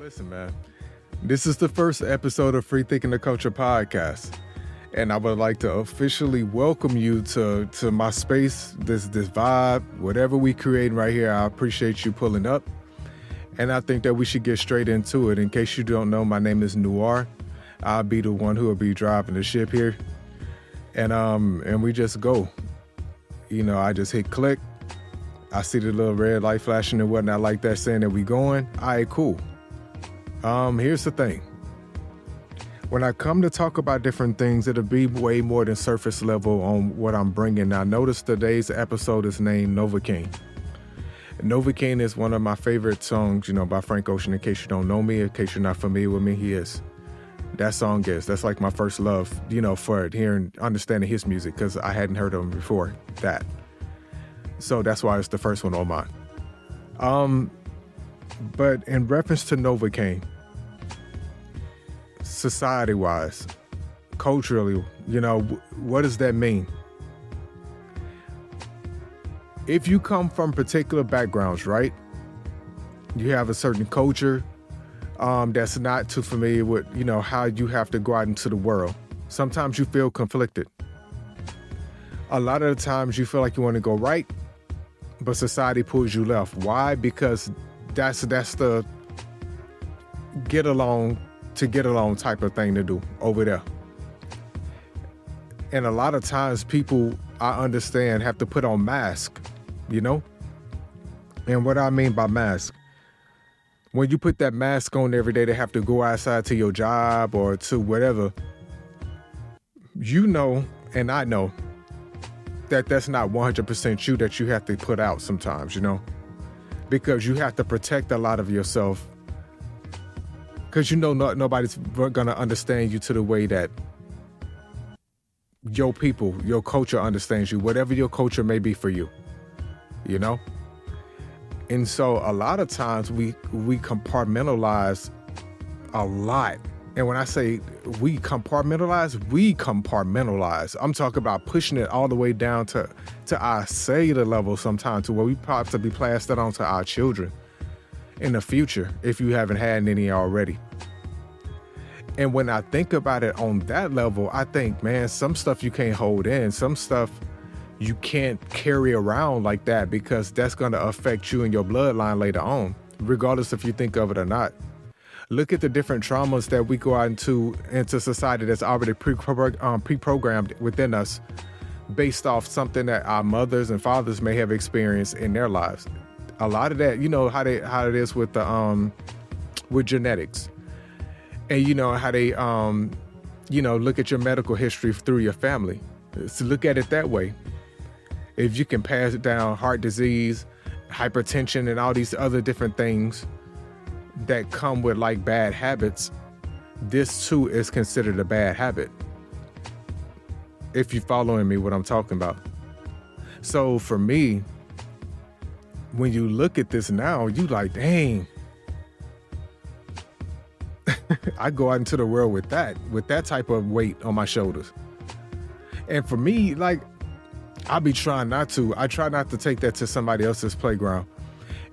Listen, man, this is the first episode of Free Thinking the Culture podcast. And I would like to officially welcome you to, to my space, this this vibe, whatever we create right here. I appreciate you pulling up. And I think that we should get straight into it. In case you don't know, my name is Noir. I'll be the one who will be driving the ship here. And um and we just go. You know, I just hit click. I see the little red light flashing and whatnot like that saying that we going. All right, cool. Um, here's the thing. When I come to talk about different things, it'll be way more than surface level on what I'm bringing. Now, notice today's episode is named Novacane. Novacane is one of my favorite songs, you know, by Frank Ocean. In case you don't know me, in case you're not familiar with me, he is. That song is. That's like my first love, you know, for hearing, understanding his music because I hadn't heard of him before that. So that's why it's the first one on mine. Um, but in reference to Novacane, society wise, culturally, you know, what does that mean? If you come from particular backgrounds, right? You have a certain culture um, that's not too familiar with, you know, how you have to go out into the world. Sometimes you feel conflicted. A lot of the times you feel like you want to go right, but society pulls you left. Why? Because that's that's the get along to get along type of thing to do over there. And a lot of times people I understand have to put on mask, you know? And what I mean by mask, when you put that mask on every day to have to go outside to your job or to whatever, you know, and I know that that's not 100% you that you have to put out sometimes, you know? Because you have to protect a lot of yourself. Because you know no, nobody's to understand you to the way that your people, your culture understands you, whatever your culture may be for you, you know? And so a lot of times we we compartmentalize a lot and when I say we compartmentalize, we compartmentalize. I'm talking about pushing it all the way down to, to our cellular level sometimes to where we possibly pass that on to our children in the future if you haven't had any already. And when I think about it on that level, I think, man, some stuff you can't hold in, some stuff you can't carry around like that because that's going to affect you and your bloodline later on, regardless if you think of it or not look at the different traumas that we go out into into society that's already pre um, pre-programmed within us based off something that our mothers and fathers may have experienced in their lives. A lot of that you know how they how it is with the um with genetics. And you know how they um you know look at your medical history through your family. So look at it that way. If you can pass it down heart disease hypertension and all these other different things that come with like bad habits, this too is considered a bad habit. If you're following me, what I'm talking about. So for me, when you look at this now, you like, dang. I go out into the world with that, with that type of weight on my shoulders. And for me, like, I be trying not to. I try not to take that to somebody else's playground.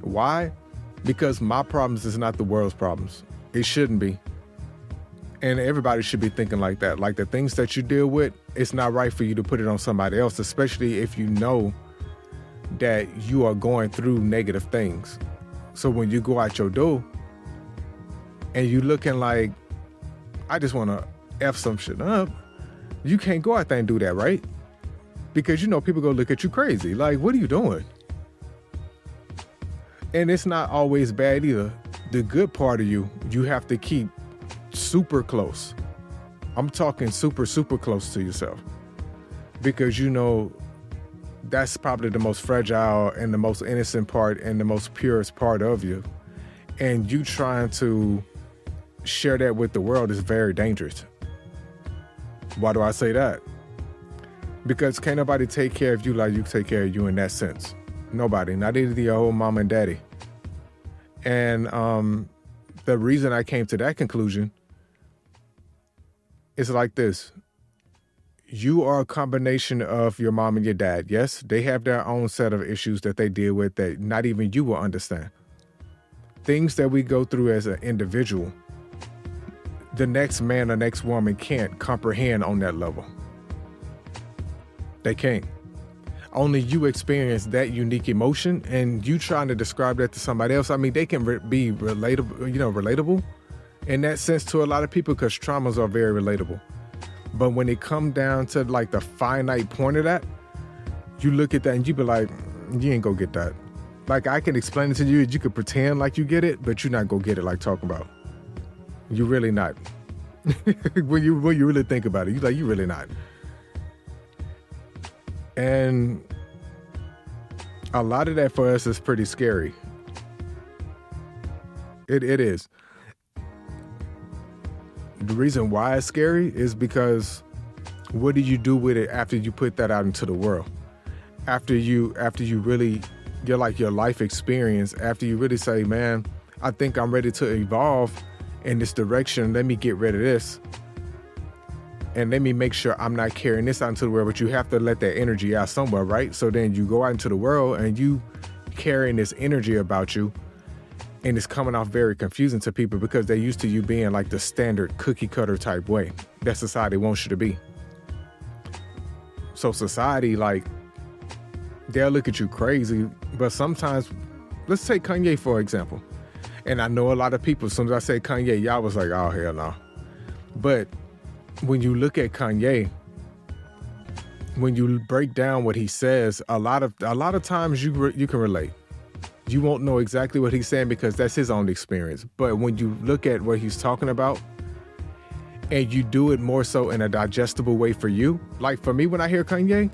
Why? because my problems is not the world's problems. It shouldn't be. And everybody should be thinking like that. Like the things that you deal with, it's not right for you to put it on somebody else, especially if you know that you are going through negative things. So when you go out your door and you looking like, I just want to F some shit up, you can't go out there and do that, right? Because you know people go look at you crazy. Like, what are you doing? and it's not always bad either. The good part of you, you have to keep super close. I'm talking super, super close to yourself because you know that's probably the most fragile and the most innocent part and the most purest part of you. And you trying to share that with the world is very dangerous. Why do I say that? Because can't nobody take care of you like you take care of you in that sense. Nobody, not even your old mom and daddy. And um, the reason I came to that conclusion is like this you are a combination of your mom and your dad. Yes, they have their own set of issues that they deal with that not even you will understand. things that we go through as an individual, the next man or next woman can't comprehend on that level. They can't. Only you experience that unique emotion, and you trying to describe that to somebody else. I mean, they can re- be relatable, you know, relatable in that sense to a lot of people because traumas are very relatable. But when it come down to like the finite point of that, you look at that and you be like, mm, you ain't gonna get that. Like I can explain it to you, you could pretend like you get it, but you're not gonna get it like talking about. You really not. when you when you really think about it, you like you really not. And a lot of that for us is pretty scary. It it is. The reason why it's scary is because what do you do with it after you put that out into the world? After you after you really get like your life experience, after you really say, man, I think I'm ready to evolve in this direction. Let me get rid of this. And let me make sure I'm not carrying this out into the world, but you have to let that energy out somewhere, right? So then you go out into the world and you carrying this energy about you and it's coming off very confusing to people because they're used to you being like the standard cookie cutter type way that society wants you to be. So society, like, they'll look at you crazy, but sometimes, let's take Kanye for example. And I know a lot of people, as soon as I say Kanye, y'all was like, oh hell no. But when you look at Kanye, when you break down what he says, a lot of a lot of times you re- you can relate you won't know exactly what he's saying because that's his own experience. But when you look at what he's talking about and you do it more so in a digestible way for you, like for me when I hear Kanye,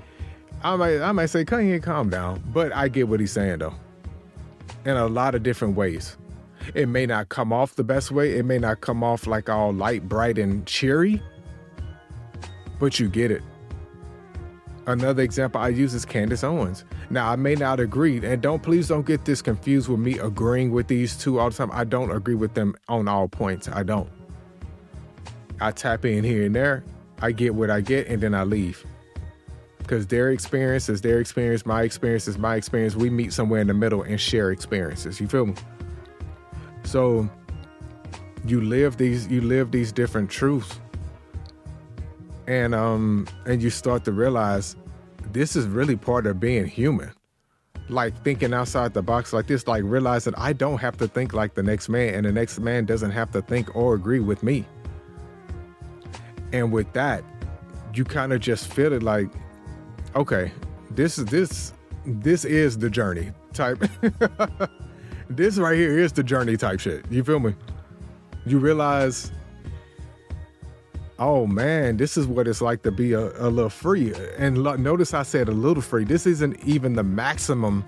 I might I might say Kanye calm down, but I get what he's saying though. In a lot of different ways. It may not come off the best way, it may not come off like all light, bright and cheery, but you get it. Another example I use is Candace Owens. Now, I may not agree, and don't please don't get this confused with me agreeing with these two all the time. I don't agree with them on all points. I don't. I tap in here and there, I get what I get, and then I leave. Because their experience is their experience, my experience is my experience. We meet somewhere in the middle and share experiences. You feel me? So you live these you live these different truths and um and you start to realize this is really part of being human. Like thinking outside the box like this like realize that i don't have to think like the next man and the next man doesn't have to think or agree with me. And with that you kind of just feel it like okay this is this this is the journey type. This right here is the journey type shit. You feel me? You realize oh man, this is what it's like to be a, a little free. And lo- notice I said a little free. This isn't even the maximum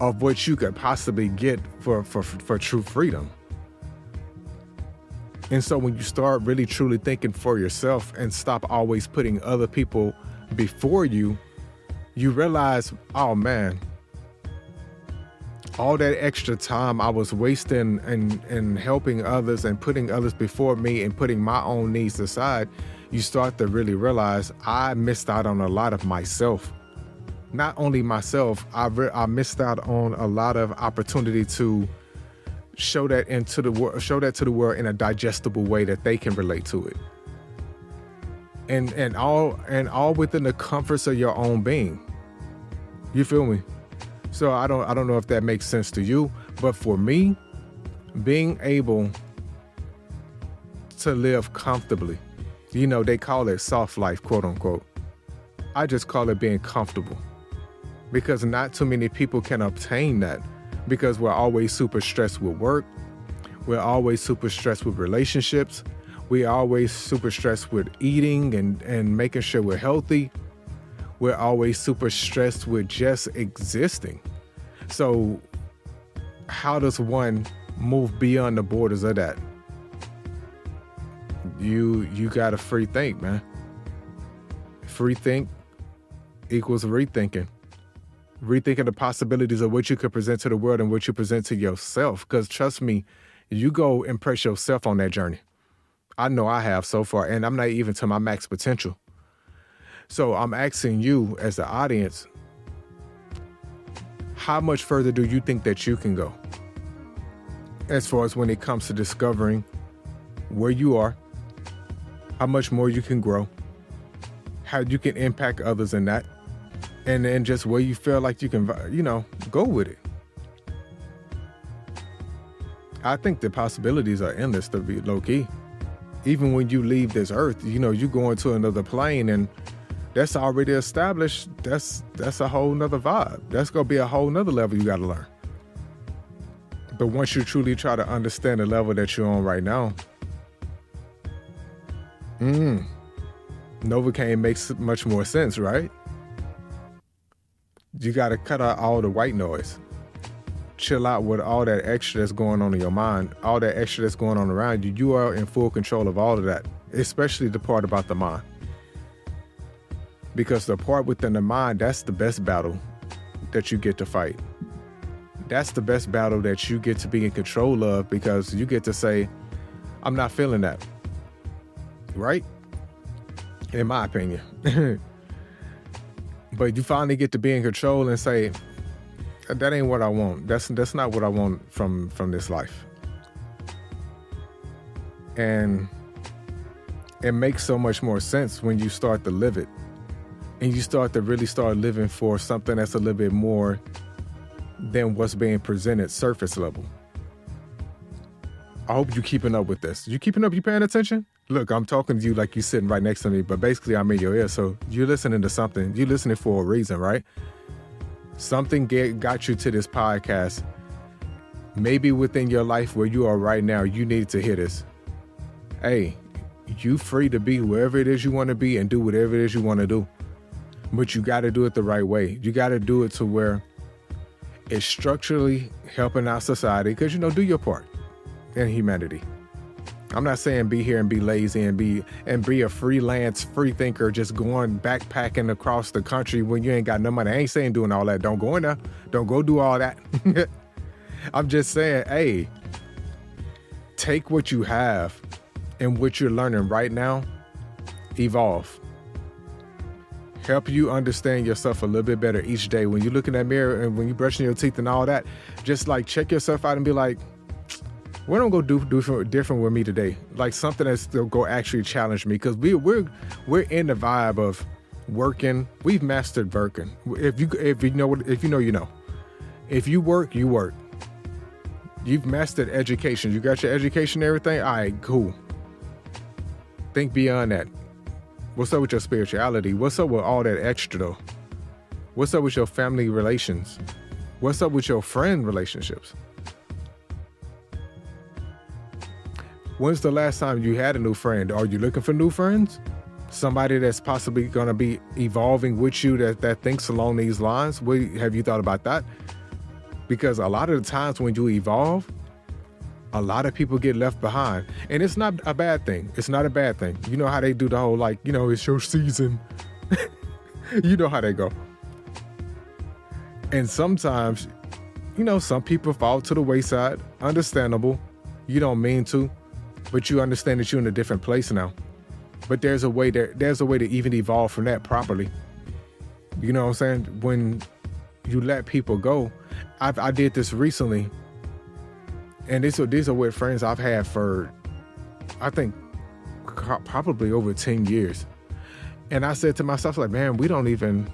of what you could possibly get for, for, for true freedom. And so when you start really truly thinking for yourself and stop always putting other people before you, you realize, oh man, all that extra time I was wasting and and helping others and putting others before me and putting my own needs aside, you start to really realize I missed out on a lot of myself. Not only myself, I re- I missed out on a lot of opportunity to show that into the world, show that to the world in a digestible way that they can relate to it. And and all and all within the comforts of your own being. You feel me? So I don't I don't know if that makes sense to you, but for me, being able to live comfortably, you know, they call it soft life, quote unquote. I just call it being comfortable. Because not too many people can obtain that because we're always super stressed with work. We're always super stressed with relationships. We're always super stressed with eating and, and making sure we're healthy we're always super stressed with just existing. So, how does one move beyond the borders of that? You you got to free think, man. Free think equals rethinking. Rethinking the possibilities of what you could present to the world and what you present to yourself. Because trust me, you go impress yourself on that journey. I know I have so far, and I'm not even to my max potential. So I'm asking you as the audience, how much further do you think that you can go? as far as when it comes to discovering where you are, how much more you can grow, how you can impact others in that, and then just where you feel like you can, you know, go with it. I think the possibilities are endless to be low key. Even when you leave this earth, you know, you go into another plane and that's already established. That's that's a whole nother vibe. That's gonna be a whole nother level you gotta learn. But once you truly try to understand the level that you're on right now, mm, Novacane makes much more sense, right? You gotta cut out all the white noise chill out with all that extra that's going on in your mind, all that extra that's going on around you. You are in full control of all of that, especially the part about the mind. Because the part within the mind, that's the best battle that you get to fight. That's the best battle that you get to be in control of because you get to say, I'm not feeling that. Right? In my opinion. but you finally get to be in control and say, that ain't what I want. That's that's not what I want from from this life. And it makes so much more sense when you start to live it. And you start to really start living for something that's a little bit more than what's being presented surface level. I hope you're keeping up with this. You keeping up? You paying attention? Look, I'm talking to you like you're sitting right next to me, but basically I'm in your ear. So you're listening to something. You're listening for a reason, right? something get, got you to this podcast. Maybe within your life where you are right now, you need to hear this. Hey, you free to be wherever it is you want to be and do whatever it is you want to do. But you got to do it the right way. You got to do it to where it's structurally helping out society because, you know, do your part in humanity. I'm not saying be here and be lazy and be and be a freelance free thinker just going backpacking across the country when you ain't got no money. I ain't saying doing all that. Don't go in there. Don't go do all that. I'm just saying, hey, take what you have and what you're learning right now, evolve. Help you understand yourself a little bit better each day. When you look in that mirror and when you're brushing your teeth and all that, just like check yourself out and be like, am I gonna do, do different with me today? Like something that's still go actually challenge me because we we're we're in the vibe of working. We've mastered working. If you if you know what if you know you know. If you work, you work. You've mastered education. You got your education, everything. All right, cool. Think beyond that. What's up with your spirituality? What's up with all that extra though? What's up with your family relations? What's up with your friend relationships? When's the last time you had a new friend? Are you looking for new friends? Somebody that's possibly going to be evolving with you that, that thinks along these lines? What, have you thought about that? Because a lot of the times when you evolve, a lot of people get left behind. And it's not a bad thing. It's not a bad thing. You know how they do the whole, like, you know, it's your season. you know how they go. And sometimes, you know, some people fall to the wayside. Understandable. You don't mean to but you understand that you're in a different place now. But there's a way there there's a way to even evolve from that properly. You know what I'm saying? When you let people go, i I did this recently, and these are these are with friends I've had for, I think, probably over ten years. And I said to myself, like, man, we don't even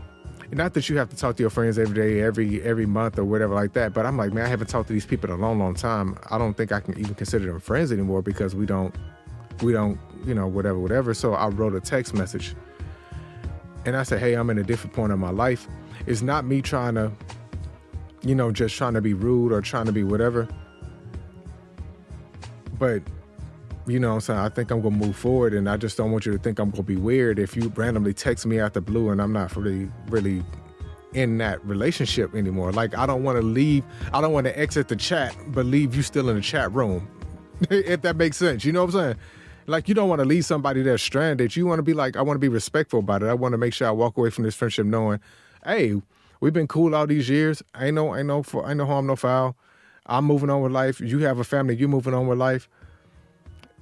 not that you have to talk to your friends every day, every every month or whatever like that, but I'm like, man, I haven't talked to these people in a long, long time. I don't think I can even consider them friends anymore because we don't we don't, you know, whatever, whatever. So I wrote a text message. And I said, hey, I'm in a different point of my life. It's not me trying to, you know, just trying to be rude or trying to be whatever. But you know what I'm saying? I think I'm gonna move forward and I just don't want you to think I'm gonna be weird if you randomly text me out the blue and I'm not really really in that relationship anymore. Like I don't wanna leave, I don't wanna exit the chat, but leave you still in the chat room. if that makes sense. You know what I'm saying? Like you don't want to leave somebody that's stranded. You want to be like, I want to be respectful about it. I want to make sure I walk away from this friendship knowing, hey, we've been cool all these years. I Ain't no, ain't no, ain't no harm, no foul. I'm moving on with life. You have a family. You're moving on with life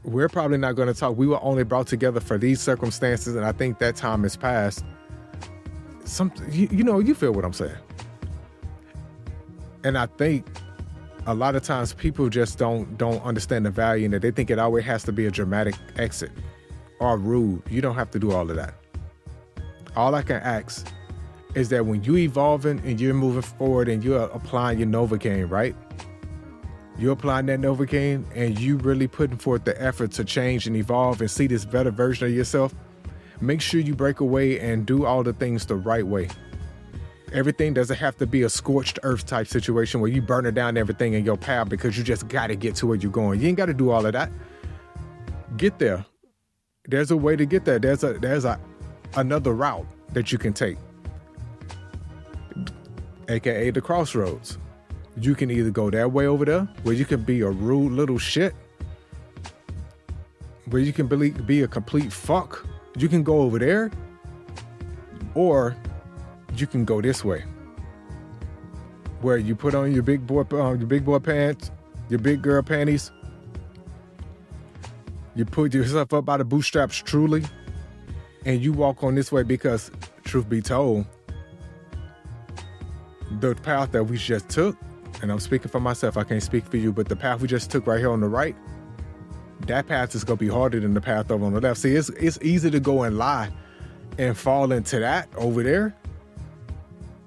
we're probably not going to talk. We were only brought together for these circumstances, and I think that time has passed. Some, you, you know, you feel what I'm saying. And I think a lot of times people just don't don't understand the value in it. They think it always has to be a dramatic exit or rude. You don't have to do all of that. All I can ask is that when you're evolving and you're moving forward and you're applying your Novacane, right? You're applying that Novacane and you really putting forth the effort to change and evolve and see this better version of yourself. Make sure you break away and do all the things the right way. Everything doesn't have to be a scorched earth type situation where you burning down everything in your path because you just got to get to where you're going. You ain't got to do all of that. Get there. There's a way to get there. There's a there's a another route that you can take. AKA the crossroads. You can either go that way over there where you can be a rude little shit, where you can be, be a complete fuck. You can go over there, or you can go this way, where you put on your big boy, uh, your big boy pants, your big girl panties. You put yourself up by the bootstraps truly, and you walk on this way because, truth be told, the path that we just took, and I'm speaking for myself, I can't speak for you, but the path we just took right here on the right, that path is gonna be harder than the path over on the left. See, it's it's easy to go and lie and fall into that over there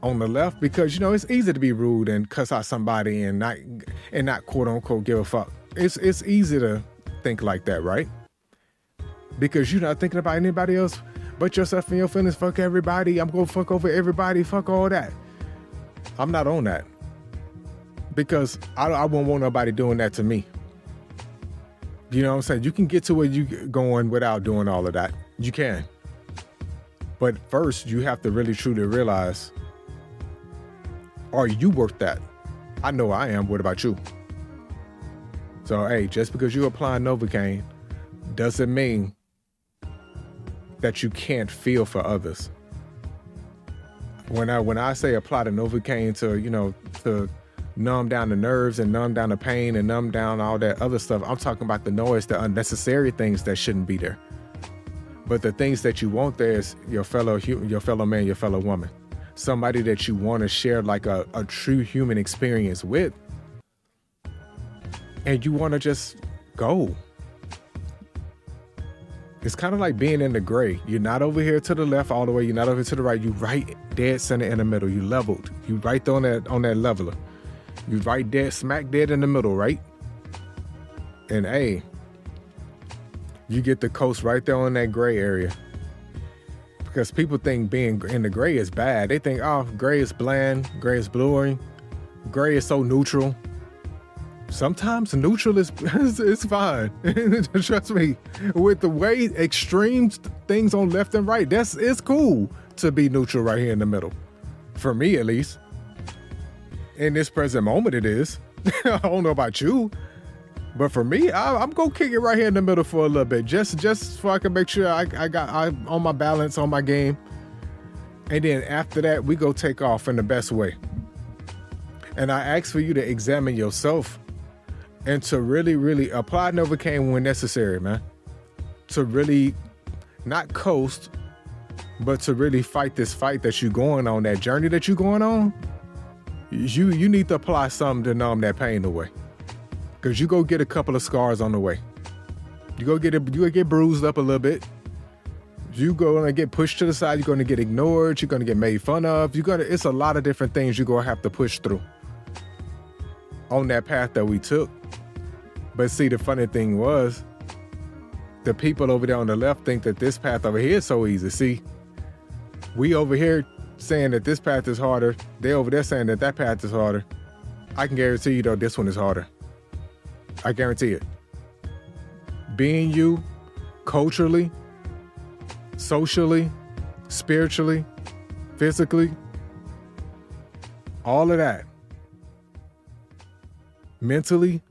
on the left because you know it's easy to be rude and cuss out somebody and not and not quote unquote give a fuck. It's it's easy to think like that, right? Because you're not thinking about anybody else but yourself and your feelings. Fuck everybody. I'm gonna fuck over everybody. Fuck all that. I'm not on that because I, I won't want nobody doing that to me. You know what I'm saying? You can get to where you going without doing all of that. You can. But first, you have to really truly realize are you worth that? I know I am. What about you? So, hey, just because you apply Novacane doesn't mean that you can't feel for others. When I when I say apply the Novacane to, you know, to numb down the nerves and numb down the pain and numb down all that other stuff, I'm talking about the noise, the unnecessary things that shouldn't be there. But the things that you want there is your fellow human, your fellow man, your fellow woman somebody that you want to share like a, a true human experience with. And you want to just go. It's kind of like being in the gray. You're not over here to the left all the way. You're not over to the right. You right dead center in the middle. You leveled. You right there on that on that leveler. You right dead smack dead in the middle, right? And hey, you get the coast right there on that gray area because people think being in the gray is bad. They think, oh, gray is bland, gray is blurry, gray is so neutral. Sometimes neutral is is, fine. Trust me. With the way extreme things on left and right, that's it's cool to be neutral right here in the middle. For me, at least. In this present moment, it is. I don't know about you. But for me, I, am gonna kick it right here in the middle for a little bit, just just so I can make sure I, I got I on my balance on my game. And then after that, we go take off in the best way. And I ask for you to examine yourself and to really, really apply Novacane when necessary, man. To really not coast, but to really fight this fight that you're going on, that journey that you're going on. You you need to apply something to numb that pain away. Cause you go get a couple of scars on the way. You go get it, you get bruised up a little bit. You gonna get pushed to the side, you're gonna get ignored, you're gonna get made fun of. You gotta it's a lot of different things you're gonna have to push through on that path that we took. But see, the funny thing was, the people over there on the left think that this path over here is so easy. See, we over here saying that this path is harder. They over there saying that that path is harder. I can guarantee you though, this one is harder. I guarantee it. Being you, culturally, socially, spiritually, physically, all of that, mentally,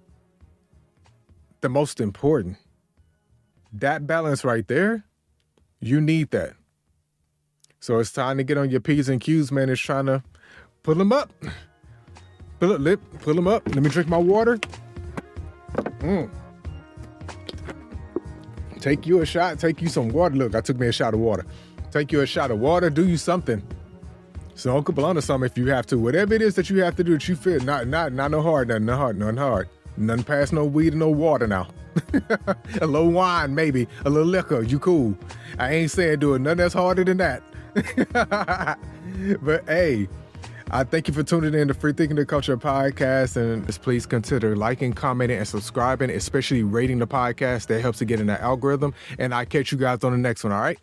the most important. That balance right there, you need that. So it's time to get on your P's and Q's, man. It's trying to pull them up. Pull lip, pull them up. Let me drink my water. Mm. Take you a shot, take you some water. Look, I took me a shot of water. Take you a shot of water, do you something. Smoke a blunt or something if you have to. Whatever it is that you have to do that you feel not not not no hard, nothing, no hard, nothing hard. Nothing past no weed and no water now. a little wine, maybe. A little liquor. You cool. I ain't saying do it nothing that's harder than that. but hey, I thank you for tuning in to Free Thinking the Culture podcast. And please consider liking, commenting, and subscribing, especially rating the podcast. That helps to get in the algorithm. And I catch you guys on the next one. All right.